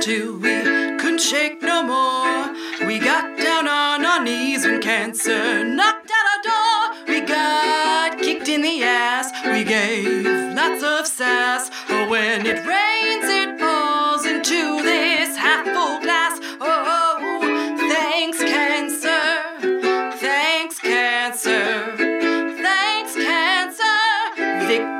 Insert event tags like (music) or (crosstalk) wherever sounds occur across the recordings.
till we couldn't shake no more. We got down on our knees when cancer knocked at our door. We got kicked in the ass. We gave lots of sass. Oh, when it rains,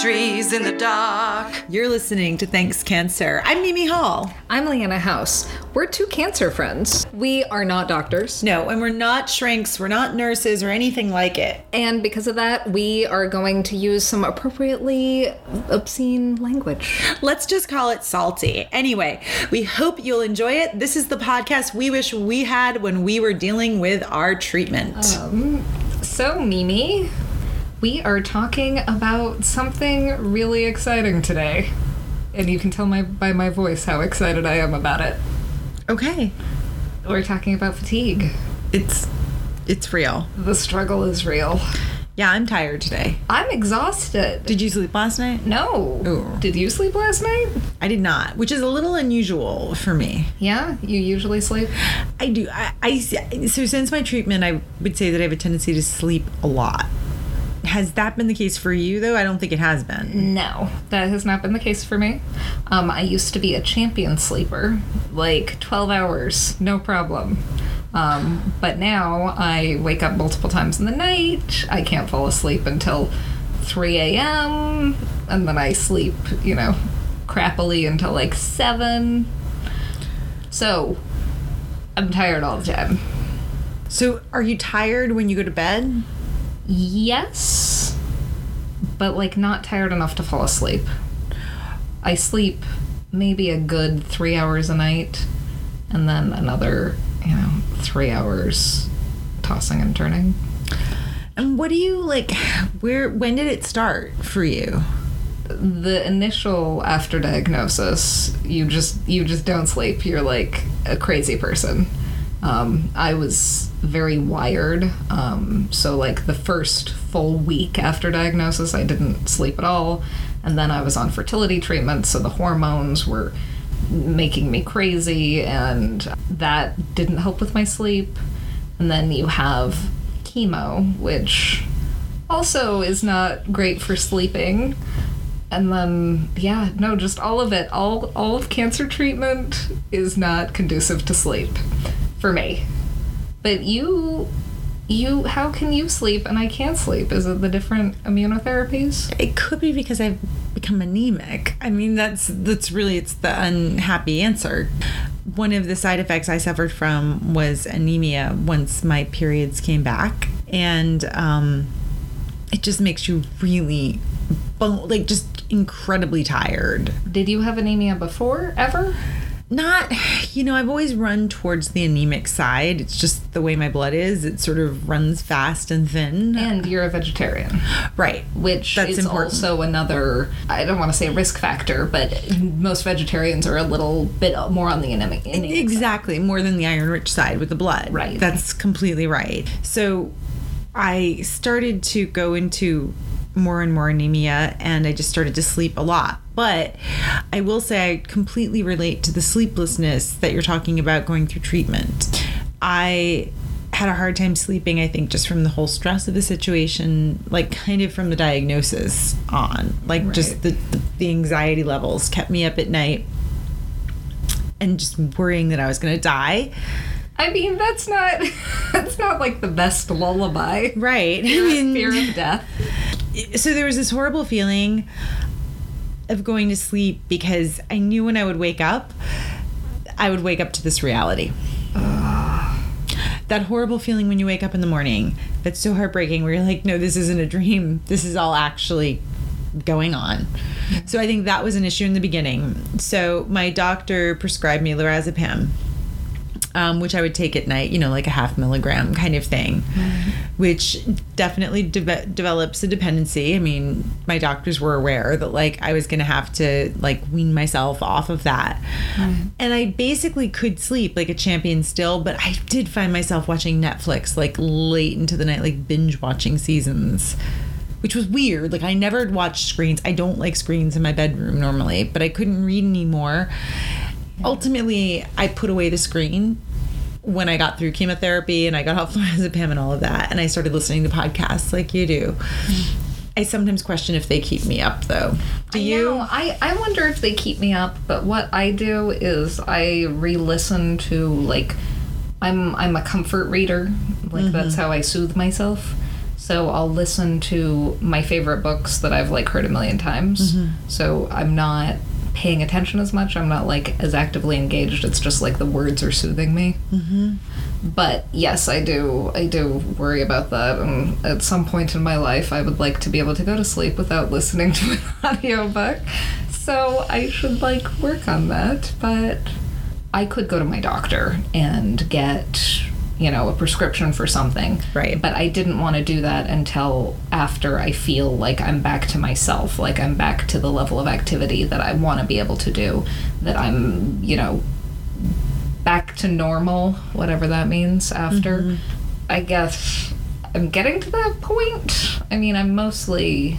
Victories in the dark. You're listening to Thanks Cancer. I'm Mimi Hall. I'm Leanna House. We're two cancer friends. We are not doctors. No, and we're not shrinks, we're not nurses or anything like it. And because of that, we are going to use some appropriately obscene language. Let's just call it salty. Anyway, we hope you'll enjoy it. This is the podcast we wish we had when we were dealing with our treatment. Um, so, Mimi, we are talking about something really exciting today. And you can tell my by my voice how excited I am about it. okay. We're talking about fatigue. It's it's real. The struggle is real. Yeah, I'm tired today. I'm exhausted. Did you sleep last night? no. Ooh. Did you sleep last night? I did not, which is a little unusual for me. Yeah, you usually sleep. I do. I, I so since my treatment, I would say that I have a tendency to sleep a lot. Has that been the case for you though? I don't think it has been. No, that has not been the case for me. Um, I used to be a champion sleeper, like 12 hours, no problem. Um, but now I wake up multiple times in the night. I can't fall asleep until 3 a.m. And then I sleep, you know, crappily until like 7. So I'm tired all the time. So, are you tired when you go to bed? Yes, but like not tired enough to fall asleep. I sleep maybe a good three hours a night, and then another, you know, three hours tossing and turning. And what do you like? Where? When did it start for you? The initial after diagnosis, you just you just don't sleep. You're like a crazy person. Um, I was very wired, um, so like the first full week after diagnosis, I didn't sleep at all, and then I was on fertility treatment, so the hormones were making me crazy, and that didn't help with my sleep. And then you have chemo, which also is not great for sleeping. And then yeah, no, just all of it. All all of cancer treatment is not conducive to sleep for me. But you you how can you sleep and I can't sleep? Is it the different immunotherapies? It could be because I've become anemic. I mean, that's that's really it's the unhappy answer. One of the side effects I suffered from was anemia once my periods came back, and um, it just makes you really, like, just incredibly tired. Did you have anemia before ever? Not, (sighs) you know, I've always run towards the anemic side. It's just the way my blood is. It sort of runs fast and thin. And you're a vegetarian. right. which That's is important. also another I don't want to say risk factor, but most vegetarians are a little bit more on the anemic. anemic side. Exactly, more than the iron rich side with the blood. Right. That's completely right. So I started to go into more and more anemia and I just started to sleep a lot. But I will say I completely relate to the sleeplessness that you're talking about going through treatment. I had a hard time sleeping, I think, just from the whole stress of the situation, like kind of from the diagnosis on. Like just Right. the, the, the anxiety levels kept me up at night and just worrying that I was going to die. I mean, that's not (laughs) that's not like the best lullaby. Right. I mean, Fear of death. So there was this horrible feeling of going to sleep because I knew when I would wake up, I would wake up to this reality. That horrible feeling when you wake up in the morning that's so heartbreaking where you're like, no, this isn't a dream. This is all actually going on. So I think that was an issue in the beginning. So my doctor prescribed me lorazepam. Um, which I would take at night, you know, like a half milligram kind of thing, which definitely de- develops a dependency. I mean, my doctors were aware that like I was going to have to like wean myself off of that. And I basically could sleep like a champion still, but I did find myself watching Netflix like late into the night, like binge watching seasons. Which was weird. Like I never watched screens. I don't like screens in my bedroom normally, but I couldn't read anymore ultimately, I put away the screen when I got through chemotherapy and I got off (laughs) lorazepam and all of that, and I started listening to podcasts like you do. I sometimes question if they keep me up, though. Do I you? know. I, I wonder if they keep me up, but what I do is I re-listen to like I'm I'm a comfort reader. Like mm-hmm. that's how I soothe myself. So I'll listen to my favorite books that I've like heard a million times. Mm-hmm. So I'm not paying attention as much. I'm not like as actively engaged. It's just like the words are soothing me. Mm-hmm. But yes, I do. I do worry about that. And at some point in my life, I would like to be able to go to sleep without listening (laughs) to an audiobook. So I should like work on that. But I could go to my doctor and get, you know, a prescription for something. Right. But I didn't want to do that until after I feel like I'm back to myself, like I'm back to the level of activity that I want to be able to do, that I'm, you know, back to normal, whatever that means after. Mm-hmm. I guess I'm getting to that point. I mean, I'm mostly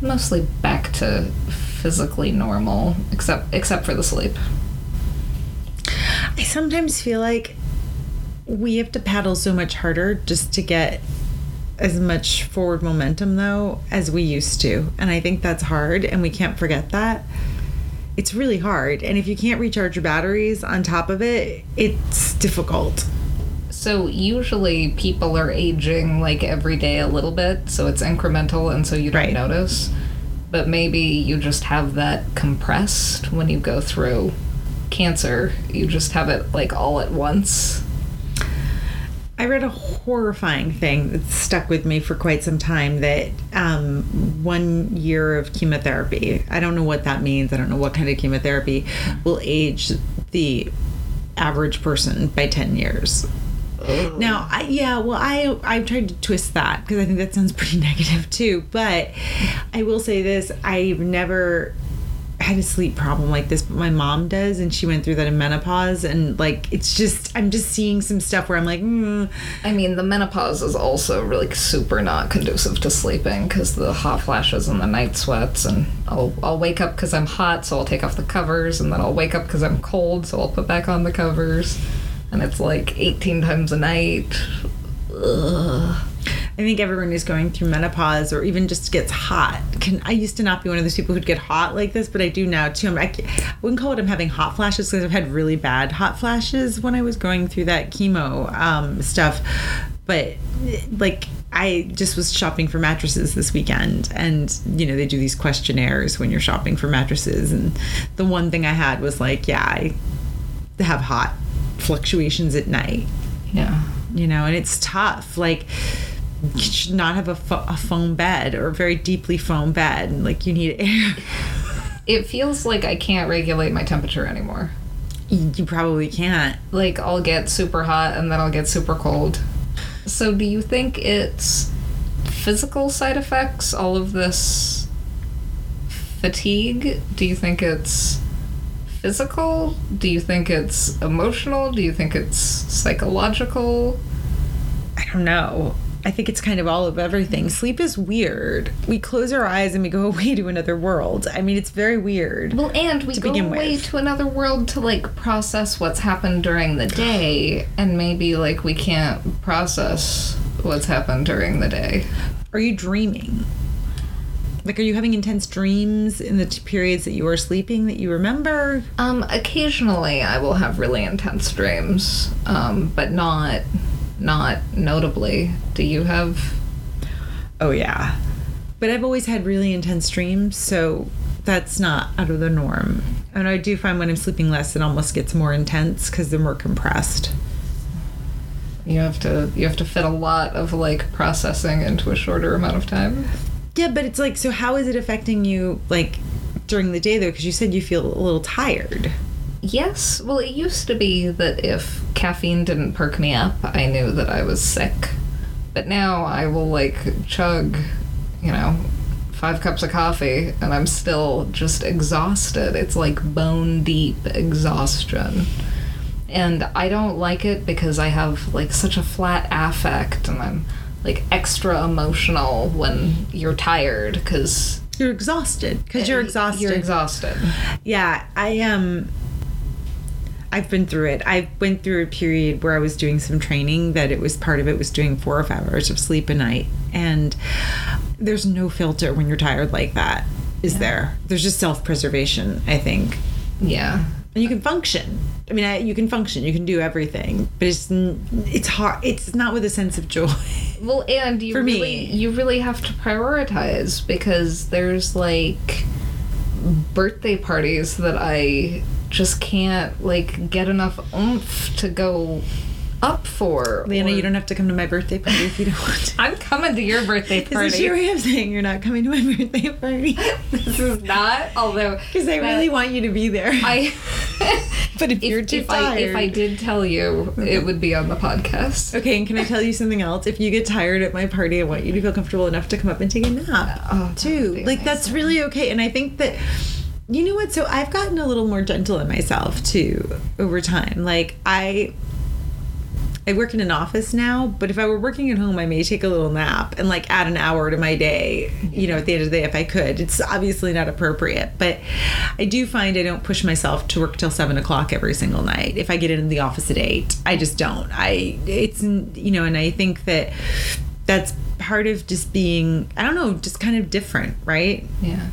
mostly back to physically normal except except for the sleep. I sometimes feel like we have to paddle so much harder just to get as much forward momentum though as we used to. And I think that's hard and we can't forget that. It's really hard. And if you can't recharge your batteries on top of it, it's difficult. So usually people are aging like every day a little bit, so it's incremental and so you don't Right. notice. But maybe you just have that compressed when you go through cancer. You just have it like all at once. I read a horrifying thing that stuck with me for quite some time that um, one year of chemotherapy, I don't know what that means, I don't know what kind of chemotherapy, will age the average person by 10 years. Now, I, yeah, well, I I've tried to twist that because I think that sounds pretty (laughs) negative too. But I will say this: I've never had a sleep problem like this, but my mom does, and she went through that in menopause, and like it's just I'm just seeing some stuff where I'm like, mm, I mean, the menopause is also really super not conducive to sleeping because the hot flashes and the night sweats, and I'll I'll wake up because I'm hot, so I'll take off the covers, and then I'll wake up because I'm cold, so I'll put back on the covers, and it's like 18 times a night. Ugh. I think everyone who's going through menopause or even just gets hot can. I used to not be one of those people who'd get hot like this, but I do now too. I'm, I, I wouldn't call it I'm having hot flashes because I've had really bad hot flashes when I was going through that chemo um, stuff. But like I just was shopping for mattresses this weekend, and you know they do these questionnaires when you're shopping for mattresses, and the one thing I had was like, yeah, I have hot fluctuations at night Yeah. you know, and it's tough. Like, should not have a, fo- a foam bed or a very deeply foam bed. And, like, you need (laughs) air. It feels like I can't regulate my temperature anymore. you probably can't. Like I'll get super hot and then I'll get super cold. So do you think it's physical side effects all of this fatigue? Do you think it's physical? Do you think it's emotional? Do you think it's psychological? I don't know. I think it's kind of all of everything. Sleep is weird. We close our eyes and we go (laughs) away to another world. I mean, it's very weird. Well, and we To go begin away with. to another world to like process what's happened during the day, and maybe like we can't process what's happened during the day. Are you dreaming? Like, are you having intense dreams in the t- periods that you are sleeping that you remember? Um, occasionally I will have really intense dreams, um, but not not notably. Do you have? Oh yeah. But I've always had really intense dreams, so that's not out of the norm. And I do find when I'm sleeping less, it almost gets more intense because they're more compressed. You have to you have to fit a lot of like processing into a shorter amount of time. Yeah, but it's like, so how is it affecting you, like, during the day though? Because you said you feel a little tired. Yes. Well, it used to be that if caffeine didn't perk me up, I knew that I was sick. But now I will like chug, you know, five cups of coffee and I'm still just exhausted. It's like bone deep exhaustion. And I don't like it because I have like such a flat affect and I'm like extra emotional when you're tired because You're exhausted because you're exhausted. You're exhausted. Yeah, I um I've been through it. I went through a period where I was doing some training that it was part of it was doing four or five hours of sleep a night. And there's no filter when you're tired like that, is there? There's just self preservation, I think. Yeah. And you can function. I mean, I, you can function. You can do everything, but it's it's hard. It's not with a sense of joy. (laughs) Well, and you For me. you really have to prioritize because there's like birthday parties that I just can't like get enough oomph to go up for. Leanna, or- you don't have to come to my birthday party if you don't want to. (laughs) I'm coming to your birthday Is party. this your way of saying you're not coming to my birthday party? (laughs) this is not, although Because I really want you to be there. I. (laughs) but if, if, you're too if tired, I if I did tell you, it would be on the podcast. Okay, and can I tell you something else? If you get tired at my party, I want you to feel comfortable enough to come up and take a nap Oh, too. be Like that's amazing. really okay. And I think that you know what? So I've gotten a little more gentle on myself too over time. Like I I work in an office now, but if I were working at home, I may take a little nap and like add an hour to my day, you know, at the end of the day if I could. It's obviously not appropriate, but I do find I don't push myself to work till seven o'clock every single night. If I get into the office at eight, I just don't. I, it's, you know, and I think that that's part of just being, I don't know, just kind of different, right? Yeah.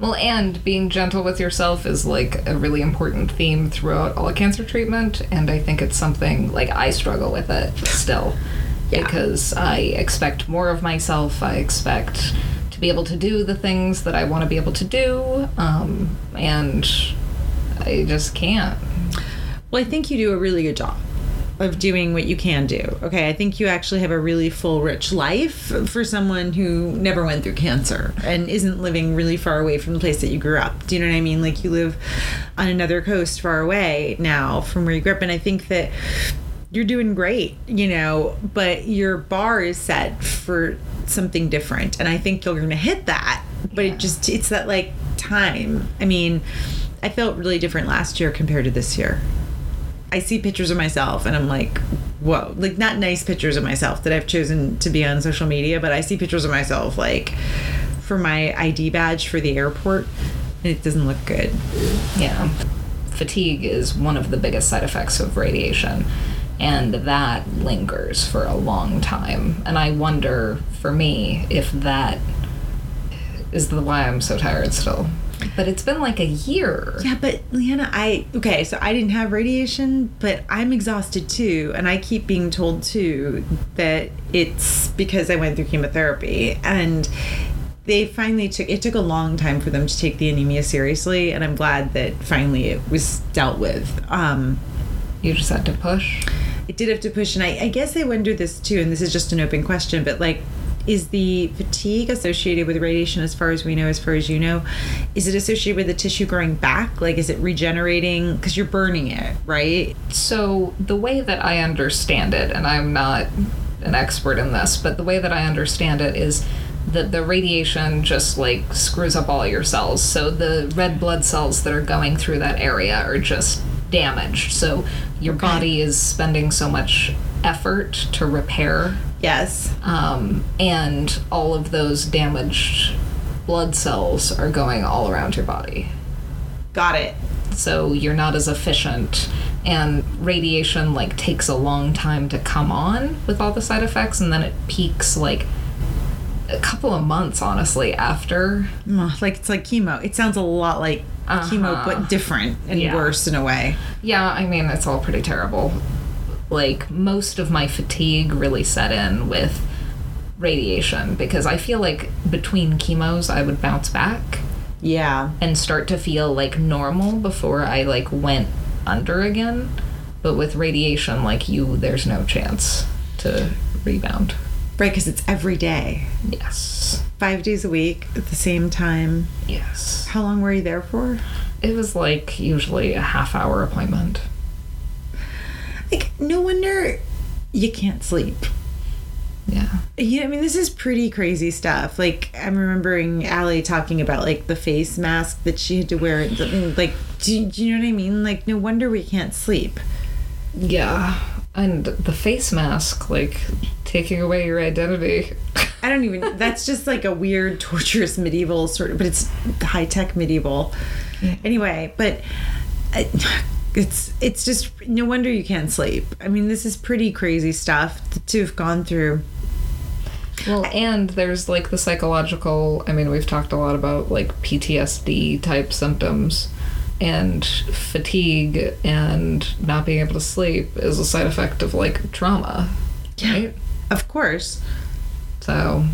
Well, and being gentle with yourself is like a really important theme throughout all cancer treatment, and I think it's something like I struggle with it still Yeah. because I expect more of myself. I expect to be able to do the things that I want to be able to do, um, and I just can't. Well, I think you do a really good job of doing what you can do. Okay, I think you actually have a really full, rich life for someone who never went through cancer and isn't living really far away from the place that you grew up. Do you know what I mean? Like you live on another coast far away now from where you grew up, and I think that you're doing great, you know, but your bar is set for something different. And I think you're going to hit that. But Yeah. it just, it's that like time. I mean, I felt really different last year compared to this year. I see pictures of myself and I'm like, whoa, like not nice pictures of myself that I've chosen to be on social media, but I see pictures of myself like for my ID badge for the airport and it doesn't look good. Yeah. Fatigue is one of the biggest side effects of radiation, and that lingers for a long time. And I wonder, for me, if that is the why I'm so tired still. But it's been like a year. Yeah, but Leanna, I okay, so I didn't have radiation, but I'm exhausted too, and I keep being told too that it's because I went through chemotherapy and they finally took it took a long time for them to take the anemia seriously and I'm glad that finally it was dealt with. Um You just had to push. it did have to push and I, I guess I wonder this too, and this is just an open question, but like is the fatigue associated with radiation as far as we know as far as you know is it associated with the tissue growing back like is it regenerating because you're burning it right So, the way that I understand it, and I'm not an expert in this, but the way that I understand it is that the radiation just like screws up all your cells. So, the red blood cells that are going through that area are just damaged. So, your body is spending so much effort to repair, yes. um, and all of those damaged blood cells are going all around your body. Got it. So you're not as efficient and radiation like takes a long time to come on with all the side effects and then it peaks like a couple of months honestly after. Like it's like chemo. It sounds a lot like chemo Uh-huh. but different and Yeah. worse in a way. Yeah i mean it's all pretty terrible like most of my fatigue really set in with radiation because i feel like between chemos i would bounce back yeah and start to feel like normal before I like went under again. But with radiation, like you, there's no chance to rebound. right because it's every day Yes. five days a week at the same time Yes. how long were you there for It was like usually a half hour appointment. Like no wonder you can't sleep Yeah. Yeah, I mean, this is pretty crazy stuff. Like, I'm remembering Allie talking about like the face mask that she had to wear. Like, do you, do you know what I mean? Like, no wonder we can't sleep. Yeah. And the face mask, like taking away your identity. I don't even. That's (laughs) just like a weird, torturous medieval sort of, but it's high tech medieval. Anyway, but uh, it's it's just no wonder you can't sleep. I mean, this is pretty crazy stuff to have gone through. Well, and there's like the psychological. I mean, we've talked a lot about like PTSD type symptoms, and fatigue and not being able to sleep is a side effect of like trauma, right? Of course. So,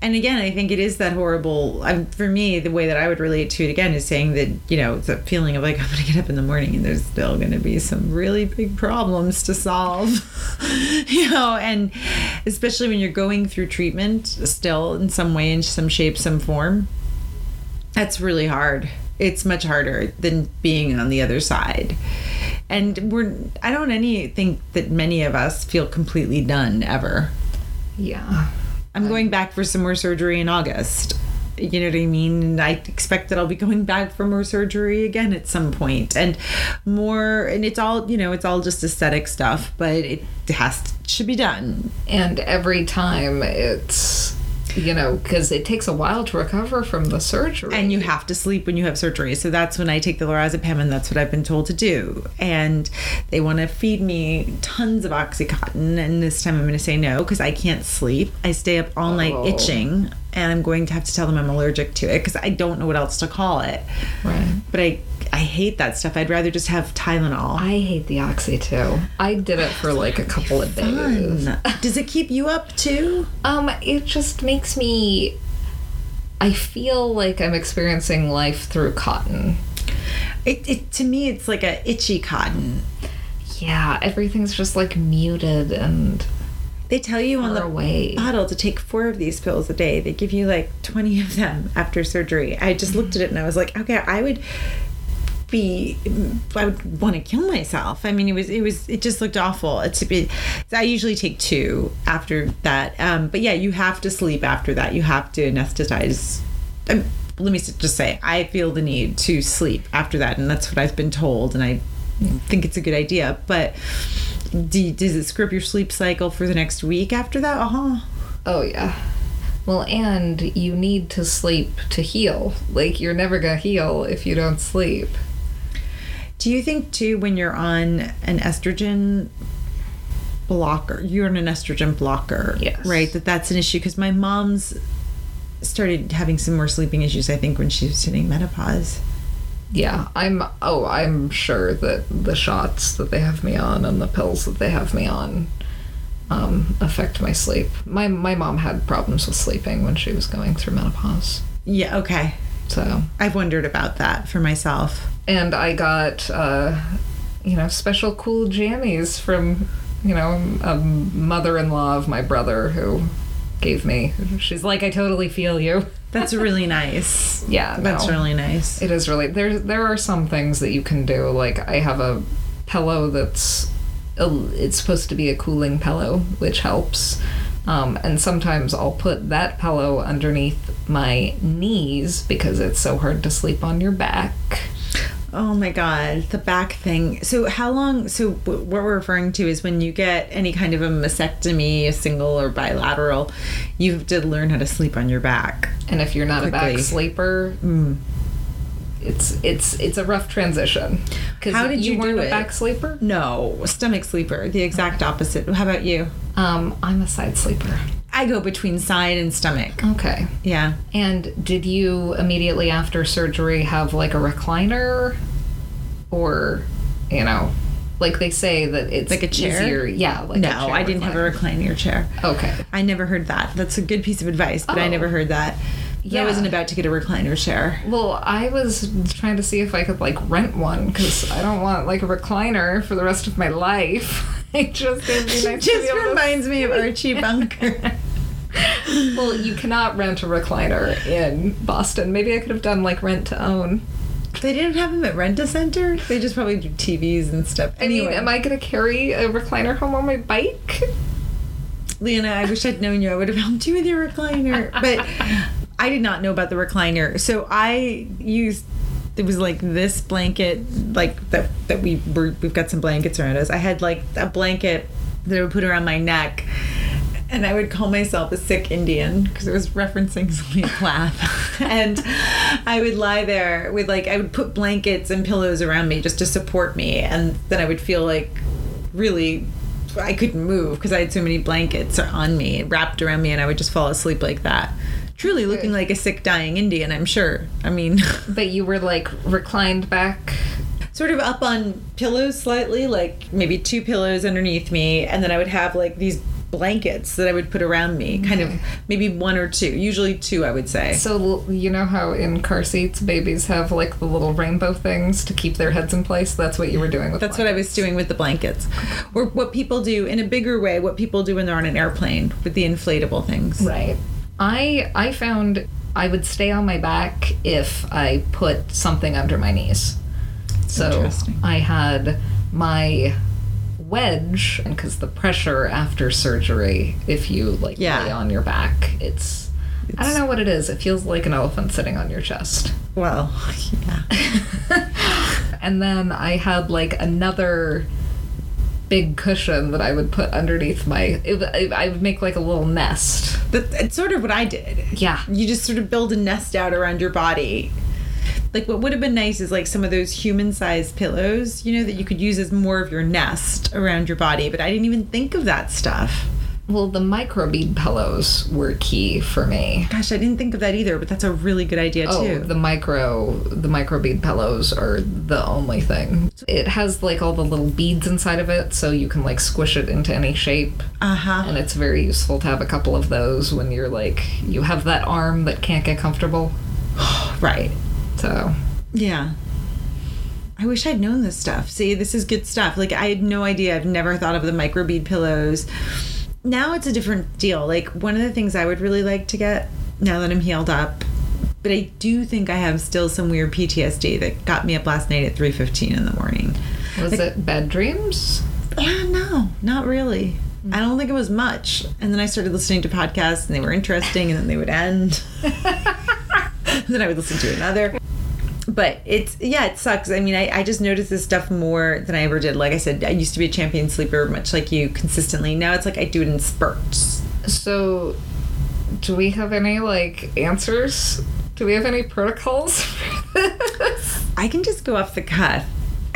And again, I think it is that horrible. Um, for me, the way that I would relate to it again is saying that you know it's a feeling of like (laughs) I'm going to get up in the morning and there's still going to be some really big problems to solve, (laughs) you know, and especially when you're going through treatment still in some way, in some shape, some form. That's really hard. It's much harder than being on the other side. And we're I don't any think that many of us feel completely done ever. yeah. I'm going back for some more surgery in August. You know what I mean? And I expect that I'll be going back for more surgery again at some point, and more. And it's all you know, it's all just aesthetic stuff, but it has to, should be done. And every time it's, you know, because it takes a while to recover from the surgery. And you have to sleep when you have surgery, so that's when I take the lorazepam, and that's what I've been told to do. And they want to feed me tons of oxycontin, and this time I'm going to say no because I can't sleep. I stay up all night Oh. itching, and I'm going to have to tell them I'm allergic to it because I don't know what else to call it. Right. But I I hate that stuff. I'd rather just have Tylenol. I hate the oxy too. I did it for like a couple of days. (laughs) Does it keep you up too? Um, it just makes me. I feel like I'm experiencing life through cotton. It, it to me it's like a itchy cotton. Yeah, everything's just like muted and They tell you on the away. bottle to take four of these pills a day. They give you like 20 of them after surgery. I just looked at it and I was like, okay, I would be I would want to kill myself. I mean, it was it was it just looked awful. It's a bit I usually take two after that. Um but yeah, you have to sleep after that. You have to anesthetize um, let me just say I feel the need to sleep after that and that's what I've been told and I think it's a good idea. But do, does it screw up your sleep cycle for the next week after that? Uh-huh. Oh yeah. Well, and you need to sleep to heal. Like you're never gonna heal if you don't sleep. Do you think too when you're on an estrogen blocker, you're on an estrogen blocker, Yes. right? That that's an issue because my mom's started having some more sleeping issues. I think when she was hitting menopause. Yeah, I'm. Oh, I'm sure that the shots that they have me on and the pills that they have me on um, affect my sleep. My my mom had problems with sleeping when she was going through menopause. Yeah. Okay. So, I've wondered about that for myself. And I got uh, you know special cool jammies from you know a mother-in-law of my brother who gave me. She's like, I totally feel you. (laughs) That's really nice. Yeah, That's no. really nice. It is really there. There are some things that you can do. Like I have a pillow that's it's supposed to be a cooling pillow, which helps. Um, and sometimes I'll put that pillow underneath my knees because it's so hard to sleep on your back. Oh my god, the back thing. So how long? So w- what we're referring to is when you get any kind of a mastectomy, a single or bilateral, you have to learn how to sleep on your back. And if you're not a back sleeper, Mm. it's it's it's a rough transition. How did you weren't do a it? back sleeper? No, stomach sleeper, the exact opposite. How about you? Um, I'm a side sleeper. I go between side and stomach. Okay. Yeah. And did you immediately after surgery have like a recliner? Or, you know, like they say that it's Like a chair? easier. Yeah, like no, a chair I didn't have a recliner. recliner chair. Okay. I never heard that. That's a good piece of advice, but I Oh. never heard that. Yeah. I wasn't about to get a recliner chair. Well, I was trying to see if I could like rent one because I don't want like a recliner for the rest of my life. (laughs) I just (laughs) nice Just able to- reminds me of Archie Bunker. (laughs) Well, you cannot rent a recliner in Boston. Maybe I could have done like rent to own. They didn't have them at Rent a Center. They just probably do TVs and stuff. I mean, Anyway, am I going to carry a recliner home on my bike? Leanna, I wish I'd known you. I would have helped you with your recliner. But (laughs) I did not know about the recliner. So I used it was like this blanket, like that that we were, we've got some blankets around us. I had like a blanket that I would put around my neck. And I would call myself a sick Indian because it was referencing (laughs) Sylvia Plath. and I would lie there with like I would put blankets and pillows around me just to support me, and then I would feel like really I couldn't move because I had so many blankets on me wrapped around me, and I would just fall asleep like that. Truly looking like a sick, dying Indian, I'm sure. I mean, (laughs) But you were like reclined back. sort of up on pillows slightly, like maybe two pillows underneath me, and then I would have like these blankets that I would put around me, kind of mm-hmm. maybe one or two, usually two, I would say. So you know how in car seats babies have like the little rainbow things to keep their heads in place. That's what you were doing with. That's what I was doing with the blankets. Or what people do in a bigger way, what people do when they're on an airplane with the inflatable things. Right. I I found I would stay on my back if I put something under my knees. So I had my wedge and because the pressure after surgery if you like Yeah. lay on your back it's, I don't know what it is. It feels like an elephant sitting on your chest. Well, yeah. (laughs) And then I had like another big cushion that I would put underneath my. It, I would make like a little nest. That, that's sort of what I did. Yeah. You just sort of build a nest out around your body. Like what would have been nice is like some of those human-sized pillows, you know, that you could use as more of your nest around your body. But I didn't even think of that stuff. Well, the microbead pillows were key for me. Gosh, I didn't think of that either. But that's a really good idea too. Oh, too. the micro the microbead pillows are the only thing. It has like all the little beads inside of it, so you can like squish it into any shape. uh huh. And it's very useful to have a couple of those when you're like you have that arm that can't get comfortable. (sighs) Right. So Yeah. I wish I'd known this stuff. See, this is good stuff. Like I had no idea. I've never thought of the microbead pillows. Now it's a different deal. Like one of the things I would really like to get now that I'm healed up, but I do think I have still some weird PTSD that got me up last night at 3:15 in the morning. was it bad dreams? Yeah, no, not really. Mm. I don't think it was much. And then I started listening to podcasts and they were interesting and then they would end. (laughs) (laughs) then I would listen to another. But it's, yeah, it sucks. I mean, I, I just noticed this stuff more than I ever did. Like I said, I used to be a champion sleeper, much like you, consistently. Now it's like I do it in spurts. So, do we have any like answers? Do we have any protocols for (laughs) this? I can just go off the cuff.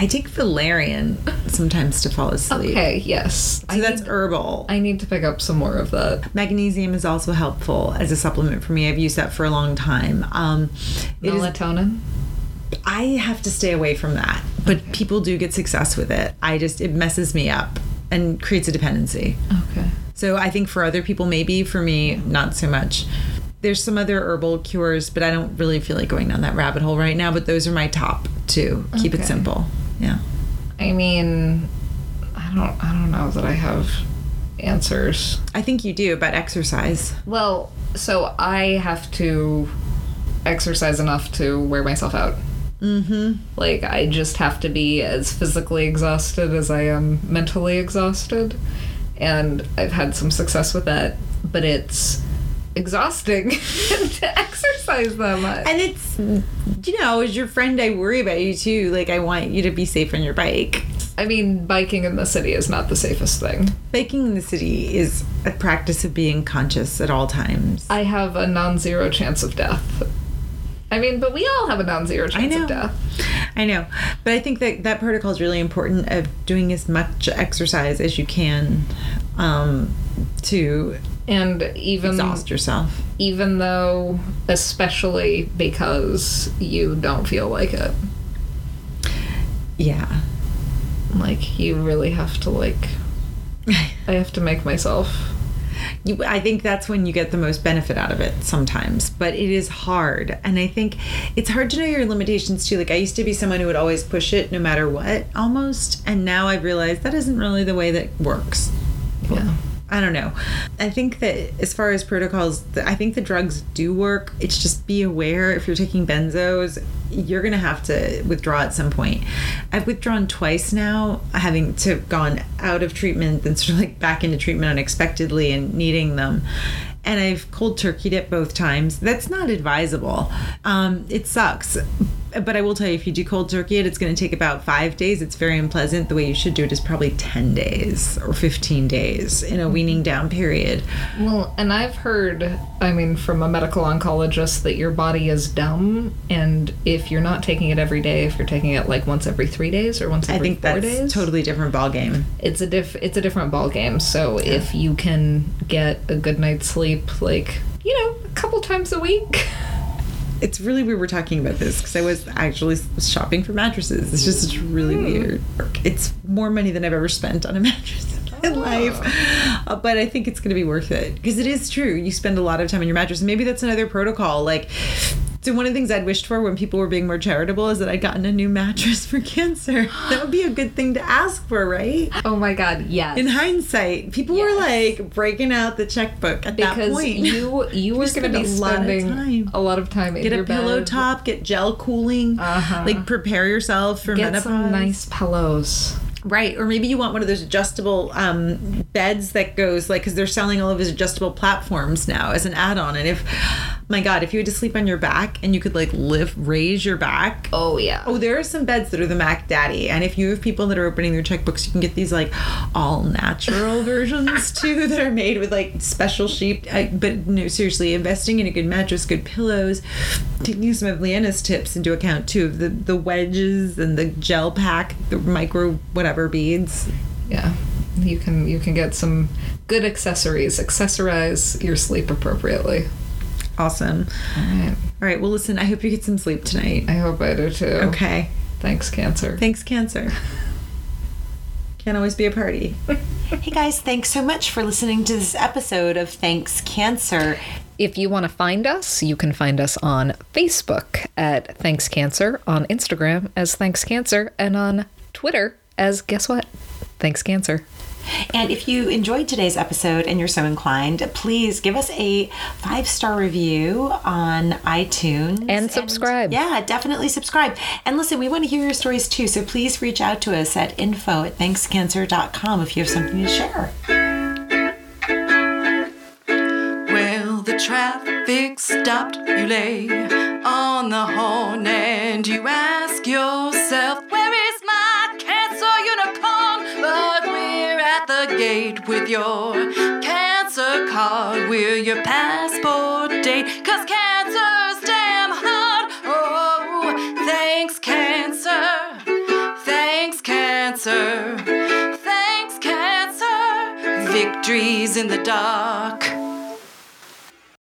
I take valerian sometimes to fall asleep. Okay, yes. So that's herbal. I need to pick up some more of that. Magnesium is also helpful as a supplement for me. I've used that for a long time. Um, it is Melatonin. I have to stay away from that. But people do get success with it. I just it messes me up and creates a dependency. Okay. So I think for other people maybe, for me not so much. There's some other herbal cures, but I don't really feel like going down that rabbit hole right now, but those are my top two. Keep it simple. Yeah. I mean, I don't. I don't know that I have answers. I think you do about exercise. Well, so I have to exercise enough to wear myself out. Mm-hmm. Like I just have to be as physically exhausted as I am mentally exhausted. And I've had some success with that, but it's exhausting (laughs) to exercise that much. And it's you know, as your friend I worry about you too. Like I want you to be safe on your bike. I mean, biking in the city is not the safest thing. Biking in the city is a practice of being conscious at all times. I have a non-zero chance of death. I mean, but we all have a non-zero chance of death. I know, but I think that that protocol is really important of doing as much exercise as you can um, to And even exhaust yourself. even though especially because you don't feel like it. Yeah. Like you really have to like (laughs) I have to make myself You, I think that's when you get the most benefit out of it sometimes, but it is hard. And I think it's hard to know your limitations too. Like, I used to be someone who would always push it no matter what, almost. And now I've realized that isn't really the way that works. yeah. I don't know. I think that as far as protocols, I think the drugs do work. It's just be aware if you're taking benzos, you're going to have to withdraw at some point. I've withdrawn twice now, having to gone out of treatment, then sort of like back into treatment unexpectedly and needing them. And I've cold turkeyed it both times. That's not advisable. Um, it sucks. But I will tell you, if you do cold turkey it, it's going to take about five days. It's very unpleasant. The way you should do it is probably 10 days or 15 days in a weaning down period. Well, and I've heard, I mean, from a medical oncologist that your body is dumb, and if you're not taking it every day, if you're taking it like once every three days or once I every think four that's days, totally different ball game. it's a diff, it's a different ball game. So if you can get a good night's sleep, like you know, a couple times a week. (laughs) It's really weird we're talking about this because I was actually shopping for mattresses. It's just really weird. It's more money than I've ever spent on a (laughs) mattress in my life, uh, but I think it's going to be worth it because it is true. You spend a lot of time on your mattress. And maybe that's another protocol. Like, so one of the things I'd wished for when people were being more charitable is that I'd gotten a new mattress (laughs) for cancer. That would be a good thing to ask for, right? Oh my god, yes. In hindsight, people were like breaking out the checkbook at that because point. you (laughs) you were going to be a lot of spending time. a lot of time in get a pillow bed. top, get gel cooling, Uh-huh. like prepare yourself for Get menopause. some nice pillows. Right, or maybe you want one of those adjustable um, beds that goes like because they're selling all of these adjustable platforms now as an add-on. And if, my God, if you had to sleep on your back and you could like lift, raise your back. Oh yeah. Oh, there are some beds that are the Mac Daddy, and if you have people that are opening their checkbooks, you can get these like all natural (laughs) versions too that are made with like special sheep. I, but no, seriously, investing in a good mattress, good pillows, taking some of Leanna's tips into account too, of the the wedges and the gel pack, the micro whatever beads. Yeah. You can you can get some good accessories. Accessorize your sleep appropriately. Awesome. All right. All right. Well, listen. I hope you get some sleep tonight. I hope I do too. Okay. Thanks, Cancer. Thanks, Cancer. Can't always be a party. (laughs) Hey guys, thanks so much for listening to this episode of Thanks Cancer. If you want to find us, you can find us on Facebook at Thanks Cancer, on Instagram as Thanks Cancer, and on Twitter as guess what? Thanks Cancer. And if you enjoyed today's episode and you're so inclined, please give us a five star review on iTunes. And subscribe. yeah, definitely subscribe. And listen, we want to hear your stories too, so please reach out to us at info at thankscancer.com if you have something to share. Well, the traffic stopped. You lay with your cancer card. We're your passport date. Cause cancer's damn hard. Oh, thanks, cancer. Thanks, cancer. Thanks, cancer. Victories in the dark.